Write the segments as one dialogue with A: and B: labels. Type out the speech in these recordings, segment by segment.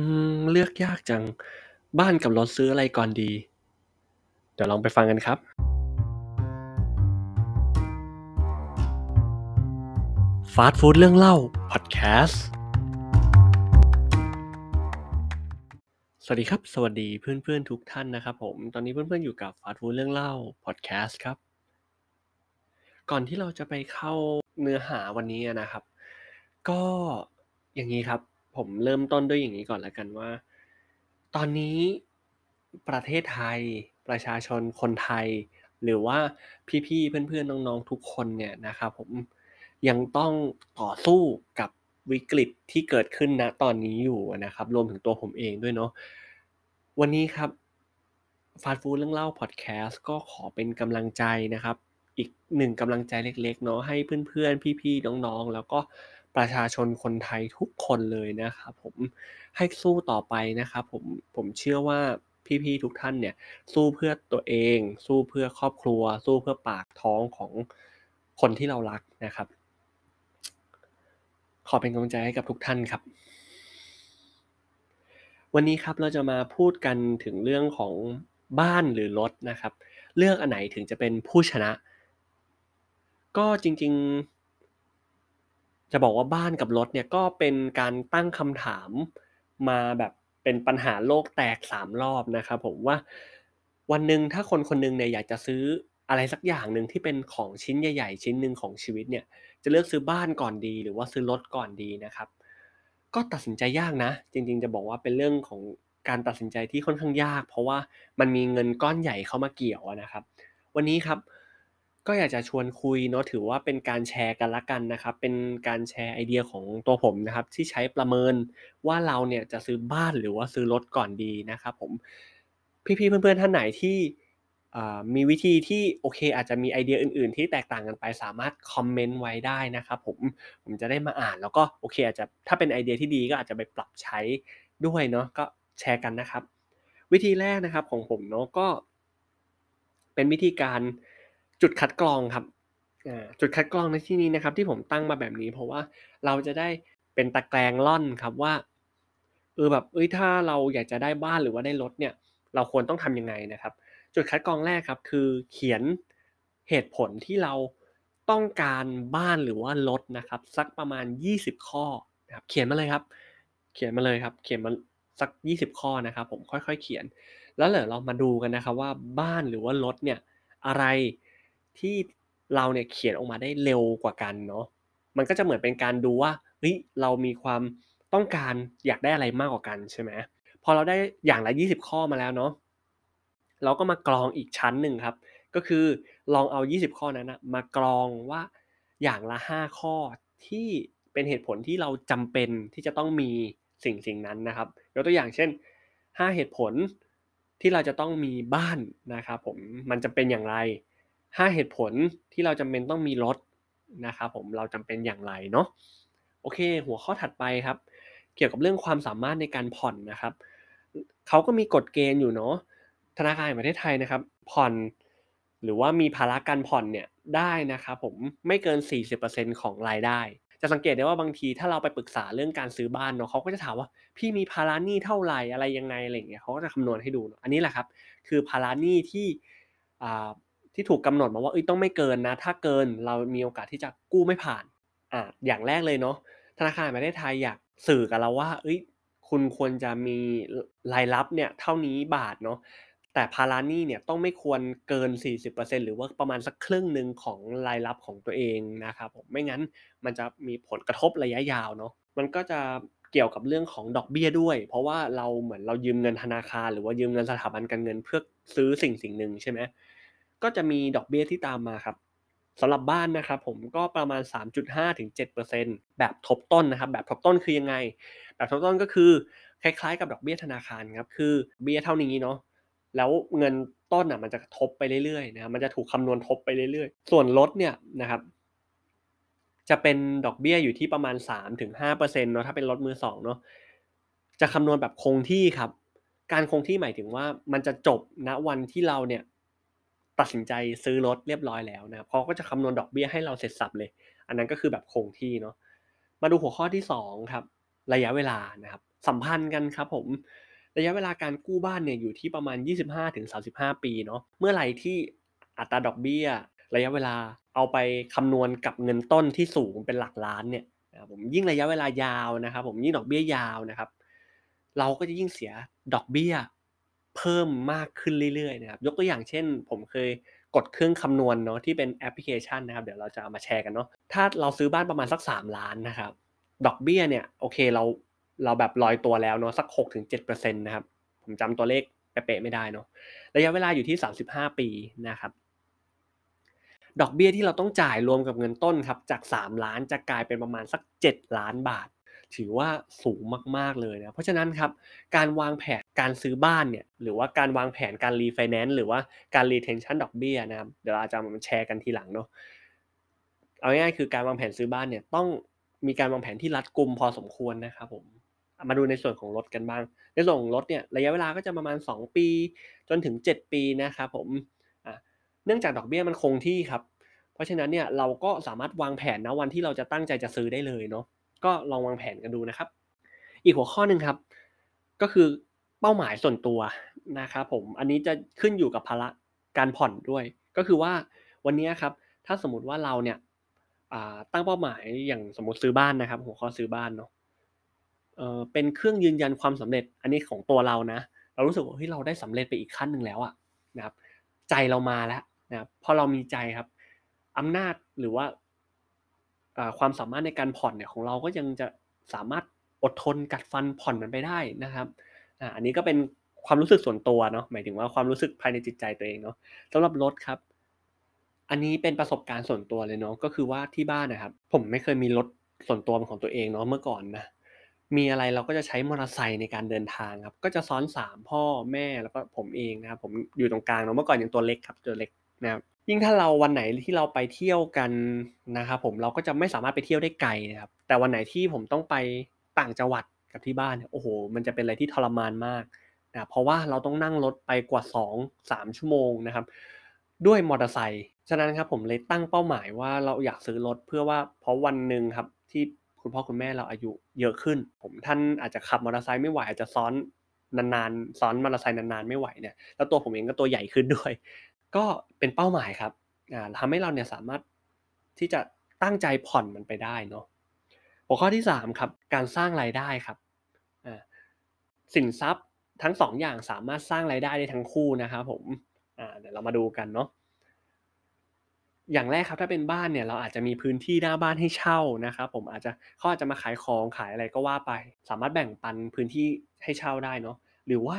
A: อืม เลือกยากจัง บ้านกับรถซื้ออะไรก่อนดี?เดี๋ยวลองไปฟังกันครับ ฟาสต์ฟูดเรื่องเล่า พอดแคสต์ สวัสดีครับ สวัสดีเพื่อนๆทุกท่านนะครับผม ตอนนี้เพื่อนๆอยู่กับฟาสต์ฟูดเรื่องเล่า พอดแคสต์ครับ ก่อนที่เราจะไปเข้าเนื้อหาวันนี้นะครับ ก็อย่างงี้ครับ ผมเริ่มต้นด้วยอย่างงี้ก่อนแล้วกันว่า ตอนนี้ประเทศไทยประชาชนคนไทย หรือว่าพี่ๆเพื่อนๆน้องๆทุกคนเนี่ยนะครับผมยังต้องต่อสู้กับวิกฤตที่เกิดขึ้นณตอนนี้อยู่นะครับ รวมถึงตัวผมเองด้วยเนาะวันนี้ครับฟาสต์ฟูดเรื่องเล่าพอดแคสต์ก็ขอเป็นกำลังใจนะครับ อีก1กำลังใจเล็กๆเนาะให้เพื่อนๆ พี่ๆ น้องๆ แล้วก็ ประชาชนคนไทยทุกคนเลยนะครับผมให้สู้ต่อไปนะครับผมผมเชื่อว่าพี่ๆทุกท่านเนี่ยสู้เพื่อตัวเอง สู้เพื่อครอบครัว สู้เพื่อปากท้องของคนที่เรารักนะครับ ขอเป็นกำลังใจให้กับทุกท่านครับ วันนี้ครับเราจะมาพูดกันถึงเรื่องของบ้านหรือรถนะครับ เลือกอันไหนถึงจะเป็นผู้ชนะ ก็จริงๆ จะบอกว่าบ้านกับรถเนี่ยก็เป็นการตั้งคำถามมาแบบเป็นปัญหาโลกแตก3รอบนะครับผมว่าวันหนึ่งถ้าคนคนหนึ่งเนี่ยอยากจะซื้ออะไรสักอย่างหนึ่งที่เป็นของชิ้นใหญ่ ๆ ชิ้นหนึ่งของชีวิตเนี่ยจะเลือกซื้อบ้านก่อนดี หรือว่าซื้อรถก่อนดีนะครับ ก็ตัดสินใจยากนะ จริง ๆ จะบอกว่าเป็นเรื่องของการตัดสินใจที่ค่อนข้างยาก เพราะว่ามันมีเงินก้อนใหญ่เข้ามาเกี่ยวนะครับ วันนี้ครับ ก็อยากจะชวนคุยเนาะถือว่าเป็นการแชร์กันล้วกันนะครับ เป็นการแชร์ไอเดียของตัวผมนะครับ ที่ใช้ประเมินว่าเราเนี่ยจะซื้อบ้านหรือว่าซื้อรถก่อนดีนะครับ ผมพี่ๆเพื่อนๆท่านไหนที่มีวิธีที่โอเค อาจจะมีไอเดียอื่น ๆ ที่แตกต่างกันไปสามารถคอมเมนต์ไว้ได้นะครับผมผมจะได้มาอ่านแล้วก็โอเค อาจจะถ้าเป็นไอเดียที่ดีก็อาจจะไปปรับใช้ด้วยเนาะก็แชร์กันนะครับ วิธีแรกนะครับของผมเนาะก็ เป็นวิธีการ จุดคัดกรองครับอ่าจุดคัดกรองในที่นี้นะครับ ที่ผมตั้งมาแบบนี้เพราะว่าเราจะได้เป็นตะแกรงร่อนครับว่าเออแบบเฮ้ยถ้าเราอยากจะได้บ้านหรือว่าได้รถเนี่ย เราควรต้องทำยังไงนะครับ จุดคัดกรองแรกครับ คือเขียนเหตุผลที่เราต้องการบ้านหรือว่ารถนะครับ สักประมาณ 20 ข้อนะครับเขียนมาเลยครับ เขียนมาเลยครับ เขียนมาสัก 20 ข้อนะครับ ผมค่อยๆ เขียน แล้วเดี๋ยวเรามาดูกันนะครับว่าบ้านหรือว่ารถเนี่ยอะไร ที่เราเนี่ยเขียนออกมาได้เร็วกว่ากันเนาะมันก็จะเหมือนเป็นการดูว่าเฮ้ยเรามีความต้องการอยากได้อะไรมากกว่ากันใช่ไหมพอเราได้อย่างละ 20 ข้อมาแล้วเนาะเราก็มากรองอีกชั้นหนึ่งครับ ก็คือลองเอา 20 ข้อนั้นนะมากรองว่าอย่างละ 5 ข้อที่เป็นเหตุผลที่เราจำเป็นที่จะต้องมีสิ่งๆนั้นนะครับยกตัวอย่างเช่น 5 เหตุผลที่เราจะต้องมีบ้านนะครับผมมันจำเป็นอย่างไร 5 เหตุผลที่เราจำเป็นต้องมีรถนะครับผมเราจำเป็นอย่างไรเนาะโอเค หัวข้อถัดไปครับ เกี่ยวกับเรื่องความสามารถในการผ่อนนะครับเขาก็มีกฎเกณฑ์อยู่เนาะธนาคารแห่งประเทศไทยนะครับ ผ่อนหรือว่ามีภาระการผ่อนเนี่ยได้นะครับผมไม่เกิน 40%ของรายได้ จะสังเกตได้ว่าบางทีถ้าเราไปปรึกษาเรื่องการซื้อบ้านเนาะเขาก็จะถามว่าพี่มีภาระหนี้เท่าไหร่อะไรยังไงอะไรเงี้ยเขาก็จะคำนวณให้ดู อันนี้แหละครับ คือภาระหนี้ที่อ่า ที่ถูกกำหนดมาว่าเฮ้ยต้องไม่เกินนะ ถ้าเกินเรามีโอกาสที่จะกู้ไม่ผ่านอ่าอย่างแรกเลยเนาะธนาคารประเทศไทยอยากสื่อกับเราว่าเฮ้ยคุณควรจะมีรรายรับเนี่ยเท่านี้บาทเนาะแต่ภาระหนี้เนี่ยต้องไม่ควรเกิน 40%หรือว่าประมาณสักครึ่งหนึ่งของรายรับของตัวเองนะครับผมไม่งั้นมันจะมีผลกระทบระยะยาวเนาะมันก็จะเกี่ยวกับเรื่องของดอกเบี้ยด้วย เพราะว่าเราเหมือนเรายืมเงินธนาคาร หรือว่ายืมเงินสถาบันการเงินเพื่อซื้อสิ่งสิ่งหนึ่งใช่ไหม ก็จะมีดอกเบี้ยที่ตามมาครับสำหรับบ้านนะครับผมก็ประมาณ 3.5-7%แบบทบต้นนะครับแบบทบต้นคือยังไง แบบทบต้นก็คือคล้ายๆ กับดอกเบี้ยธนาคารครับคือเบี้ยเท่านี้เนาะแล้วเงินต้นน่ะมันจะทบไปเรื่อยๆนะครับมันจะถูกคำนวณทบไปเรื่อยๆ ส่วนรถเนี่ยนะครับ จะเป็นดอกเบี้ยอยู่ที่ประมาณ 3-5%เนาะถ้าเป็นรถมือ2เนาะจะคำนวณแบบคงที่ครับ การคงที่หมายถึงว่ามันจะจบณวันที่เราเนี่ย ตัดสินใจซื้อรถเรียบร้อยแล้วนะเขาก็จะคำนวณดอกเบี้ยให้เราเสร็จสรรพเลย อันนั้นก็คือแบบคงที่เนาะมาดูหัวข้อที่2ครับระยะเวลานะครับสัมพันธ์กันครับผมระยะเวลาการกู้บ้านเนี่ยอยู่ที่ประมาณ 25-35 ปีเนาะเมื่อไรที่อัตราดอกเบี้ย ระยะเวลาเอาไปคำนวณกับเงินต้นที่สูงเป็นหลักล้านเนี่ยนะผมยิ่งระยะเวลายาวนะครับ ผมยิ่งดอกเบี้ยยาวนะครับ เราก็จะยิ่งเสียดอกเบี้ย เพิ่มมากขึ้นเรื่อยๆนะครับยกตัวอย่างเช่น ผมเคยกดเครื่องคำนวณเนาะที่เป็นแอปพลิเคชันนะครับเดี๋ยวเราจะเอามาแชร์กันเนาะถ้าเราซื้อบ้านประมาณสัก 3 ล้านนะครับดอกเบี้ยเนี่ยโอเคเราเราแบบลอยตัวแล้วเนาะสัก6-7%นะครับผมจำตัวเลขเป๊ะๆไม่ได้เนาะระยะเวลาอยู่ที่ 35 ปีนะครับดอกเบี้ยที่เราต้องจ่ายรวมกับเงินต้นครับจาก 3 ล้านจะกลายเป็นประมาณสัก 7 ล้านบาท ถือว่าสูงมากๆเลยนะเพราะฉะนั้นครับการวางแผน การซื้อบ้านเนี่ยหรือว่าการวางแผนการ refinance หรือว่าการ retention ดอกเบี้ยนะครับเดี๋ยวเราจะมาแชร์กันทีหลังเนาะเอาง่ายๆคือการวางแผนซื้อบ้านเนี่ยต้องมีการวางแผนที่รัดกุมพอสมควรนะครับผมมาดูในส่วนของรถกันบ้าง ในส่วนของรถเนี่ยระยะเวลาก็จะประมาณ 2 ปี จนถึง 7 ปีนะครับผมอ่าเนื่องจากดอกเบี้ยมันคงที่ครับ เพราะฉะนั้นเนี่ยเราก็สามารถวางแผนณวันที่เราจะตั้งใจจะซื้อได้เลยเนาะก็ลองวางแผนกันดูนะครับ อีกหัวข้อหนึ่งครับ ก็คือ เป้าหมายส่วนตัวนะครับผมอันนี้จะขึ้นอยู่กับภาระการผ่อนด้วย ก็คือว่าวันนี้ครับถ้าสมมติว่าเราเนี่ยตั้งเป้าหมายอย่างสมมติซื้อบ้านนะครับ หัวข้อซื้อบ้านเนาะเป็นเครื่องยืนยันความสำเร็จอันนี้ของตัวเรานะ เรารู้สึกว่าเฮ้ยเราได้สำเร็จไปอีกขั้นหนึ่งแล้วอะนะครับ ใจเรามาแล้วนะครับพอเรามีใจครับอำนาจหรือว่าความสามารถในการผ่อนเนี่ยของเราก็ยังจะสามารถอดทนกัดฟันผ่อนมันไปได้นะครับ อ่าอันนี้ก็เป็นความรู้สึกส่วนตัวเนาะหมายถึงว่าความรู้สึกภายในจิตใจตัวเองเนาะสำหรับรถครับ อันนี้เป็นประสบการณ์ส่วนตัวเลยเนาะก็คือว่าที่บ้านอะครับ ผมไม่เคยมีรถส่วนตัวเป็นของตัวเองเนาะเมื่อก่อนนะมีอะไรเราก็จะใช้มอเตอร์ไซค์ในการเดินทางครับ ก็จะซ้อน3พ่อแม่แล้วก็ผมเองนะครับผมอยู่ตรงกลางเนาะเมื่อก่อนยังตัวเล็กครับตัวเล็กนะครับยิ่งถ้าเราวันไหนที่เราไปเที่ยวกันนะครับผมเราก็จะไม่สามารถไปเที่ยวได้ไกลนะครับแต่วันไหนที่ผมต้องไปต่างจังหวัด กับที่บ้านเนี่ยโอ้โฮมันจะเป็นอะไรที่ทรมานมากนะเพราะว่าเราต้องนั่งรถไปกว่า 2-3 ชั่วโมงนะครับ ด้วยมอเตอร์ไซค์ฉะนั้นครับผมเลยตั้งเป้าหมายว่าเราอยากซื้อรถเพื่อว่าเพราะวันหนึ่งครับที่คุณพ่อคุณแม่เราอายุเยอะขึ้น ผมท่านอาจจะขับมอเตอร์ไซค์ไม่ไหวอาจจะซ้อนนานๆซ้อนมอเตอร์ไซค์นานๆไม่ไหวเนี่ยแล้วตัวผมเองก็ตัวใหญ่ขึ้นด้วย ก็เป็นเป้าหมายครับอ่าทำให้เราเนี่ยสามารถที่จะตั้งใจผ่อนมันไปได้เนาะ หัวข้อที่3ครับการสร้างรายได้ครับสินทรัพย์ทั้ง2อย่างสามารถสร้างรายได้ได้ทั้งคู่นะครับผมเดี๋ยวเรามาดูกันเนาะอย่างแรกครับถ้าเป็นบ้านเนี่ยเราอาจจะมีพื้นที่หน้าบ้านให้เช่านะครับผมอาจจะเขาอาจจะมาขายของขายอะไรก็ว่าไป สามารถแบ่งปันพื้นที่ให้เช่าได้เนาะหรือว่า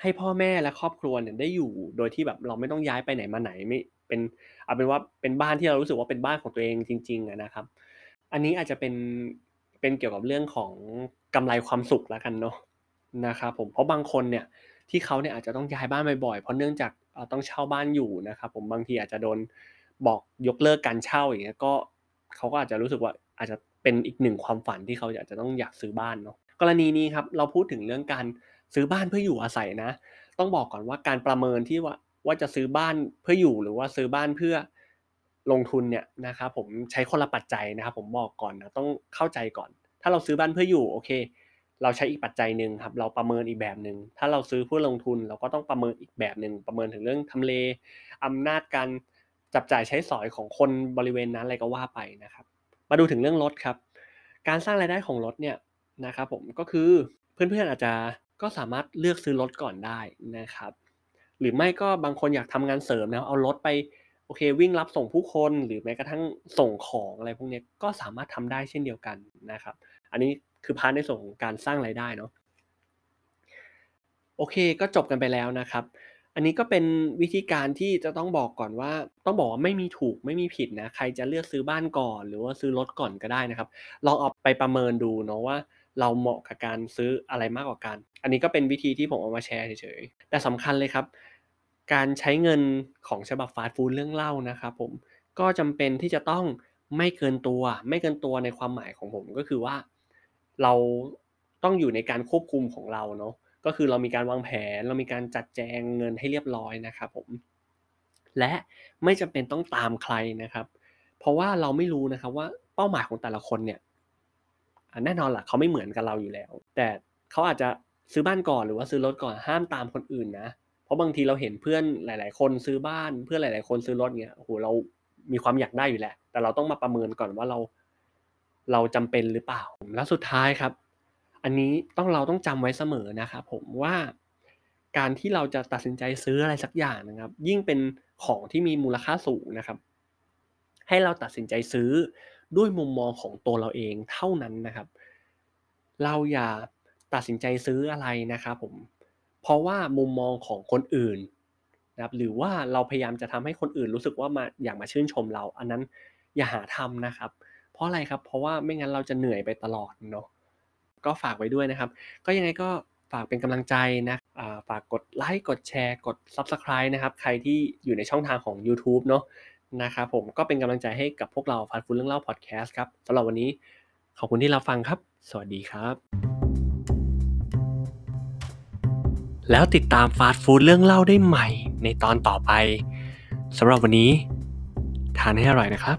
A: ให้พ่อแม่และครอบครัวเนี่ยได้อยู่ โดยที่แบบเราไม่ต้องย้ายไปไหนมาไหนไม่เป็นเอาเป็นว่าเป็นบ้านที่เรารู้สึกว่าเป็นบ้านของตัวเองจริงๆนะครับ อันนี้อาจจะเป็นเป็นเกี่ยวกับเรื่องของกำไรความสุขแล้วกันเนาะนะครับผมเพราะบางคนเนี่ยที่เขาเนี่ยอาจจะต้องย้ายบ้านบ่อยๆเพราะเนื่องจากต้องเช่าบ้านอยู่นะครับผมบางทีอาจจะโดนบอกยกเลิกการเช่าอย่างเงี้ยก็เขาก็อาจจะรู้สึกว่าอาจจะเป็นอีกหนึ่งความฝันที่เขาอาจจะต้องอยากซื้อบ้านเนาะกรณีนี้ครับเราพูดถึงเรื่องการซื้อบ้านเพื่ออยู่อาศัยนะ ต้องบอกก่อนว่าการประเมินที่ว่าว่าจะซื้อบ้านเพื่ออยู่หรือว่าซื้อบ้านเพื่อ ลงทุนเนี่ยนะครับผมใช้คนละปัจจัยนะครับผมบอกก่อนนะต้องเข้าใจก่อน ถ้าเราซื้อบ้านเพื่ออยู่โอเค เราใช้อีกปัจจัยหนึ่งครับเราประเมินอีกแบบหนึ่งถ้าเราซื้อเพื่อลงทุนเราก็ต้องประเมินอีกแบบหนึ่งประเมินถึงเรื่องทำเลอำนาจการจับจ่ายใช้สอยของคนบริเวณนั้นอะไรก็ว่าไปนะครับ มาดูถึงเรื่องรถครับ การสร้างรายได้ของรถเนี่ยนะครับผมก็คือเพื่อนๆอาจจะก็สามารถเลือกซื้อรถก่อนได้นะครับ หรือไม่ก็บางคนอยากทำงานเสริมนะเอารถไป โอเควิ่งรับส่งผู้คนหรือแม้กระทั่งส่งของอะไรพวกนี้ก็สามารถทำได้เช่นเดียวกันนะครับ อันนี้คือพาร์ตในส่วนของการสร้างรายได้เนาะโอเคก็จบกันไปแล้วนะครับ อันนี้ก็เป็นวิธีการที่จะต้องบอกก่อนว่า ต้องบอกว่าไม่มีถูกไม่มีผิดนะใครจะเลือกซื้อบ้านก่อน หรือว่าซื้อรถก่อนก็ได้นะครับลองเอาไปประเมินดูเนาะว่าเราเหมาะกับการซื้ออะไรมากกว่ากัน อันนี้ก็เป็นวิธีที่ผมเอามาแชร์เฉยๆแต่สำคัญเลยครับ การใช้เงินของฉบับฟาสต์ฟูดเรื่องเล่านะครับผมก็จำเป็นที่จะต้องไม่เกินตัว ไม่เกินตัวในความหมายของผมก็คือว่า เราต้องอยู่ในการควบคุมของเราเนาะก็คือเรามีการวางแผน เรามีการจัดแจงเงินให้เรียบร้อยนะครับผมและไม่จำเป็นต้องตามใครนะครับ เพราะว่าเราไม่รู้นะครับว่าเป้าหมายของแต่ละคนเนี่ยแน่นอนแหละเขาไม่เหมือนกับเราอยู่แล้ว แต่เขาอาจจะซื้อบ้านก่อนหรือว่าซื้อรถก่อนห้ามตามคนอื่นนะ เพราะบางทีเราเห็นเพื่อนหลาย ๆ คนซื้อบ้านเพื่อนหลาย ๆ คนซื้อรถเงี้ยโอ้โหเรามีความอยากได้อยู่แหละ แต่เราต้องมาประเมินก่อนว่าเรา เราจำเป็นหรือเปล่า แล้วสุดท้ายครับ อันนี้ต้องเราต้องจำไว้เสมอนะครับผมว่าการที่เราจะตัดสินใจซื้ออะไรสักอย่างนะครับ ยิ่งเป็นของที่มีมูลค่าสูงนะครับ ให้เราตัดสินใจซื้อด้วยมุมมองของตัวเราเองเท่านั้นนะครับ เราอย่าตัดสินใจซื้ออะไรนะครับ ผม เพราะว่ามุมมองของคนอื่นนะครับหรือว่าเราพยายามจะทำให้คนอื่นรู้สึกว่ามาอยากมาชื่นชมเรา อันนั้นอย่าหาทำนะครับ เพราะอะไรครับ เพราะว่าไม่งั้นเราจะเหนื่อยไปตลอดเนาะก็ฝากไว้ด้วยนะครับ ก็ยังไงก็ฝากเป็นกำลังใจนะฝากกดไลค์กดแชร์กด Subscribe นะครับ ใครที่อยู่ในช่องทางของ YouTube เนาะนะครับผมก็เป็นกำลังใจให้กับพวกเราฟาสต์ฟู้ดเรื่องเล่าพอดแคสต์ครับสำหรับวันนี้ขอบคุณที่เรับฟังครับ สวัสดีครับ แล้วติดตามฟาสต์ฟู้ดเรื่องเล่าได้ใหม่ในตอนต่อไปสำหรับวันนี้ ทานให้อร่อยนะครับ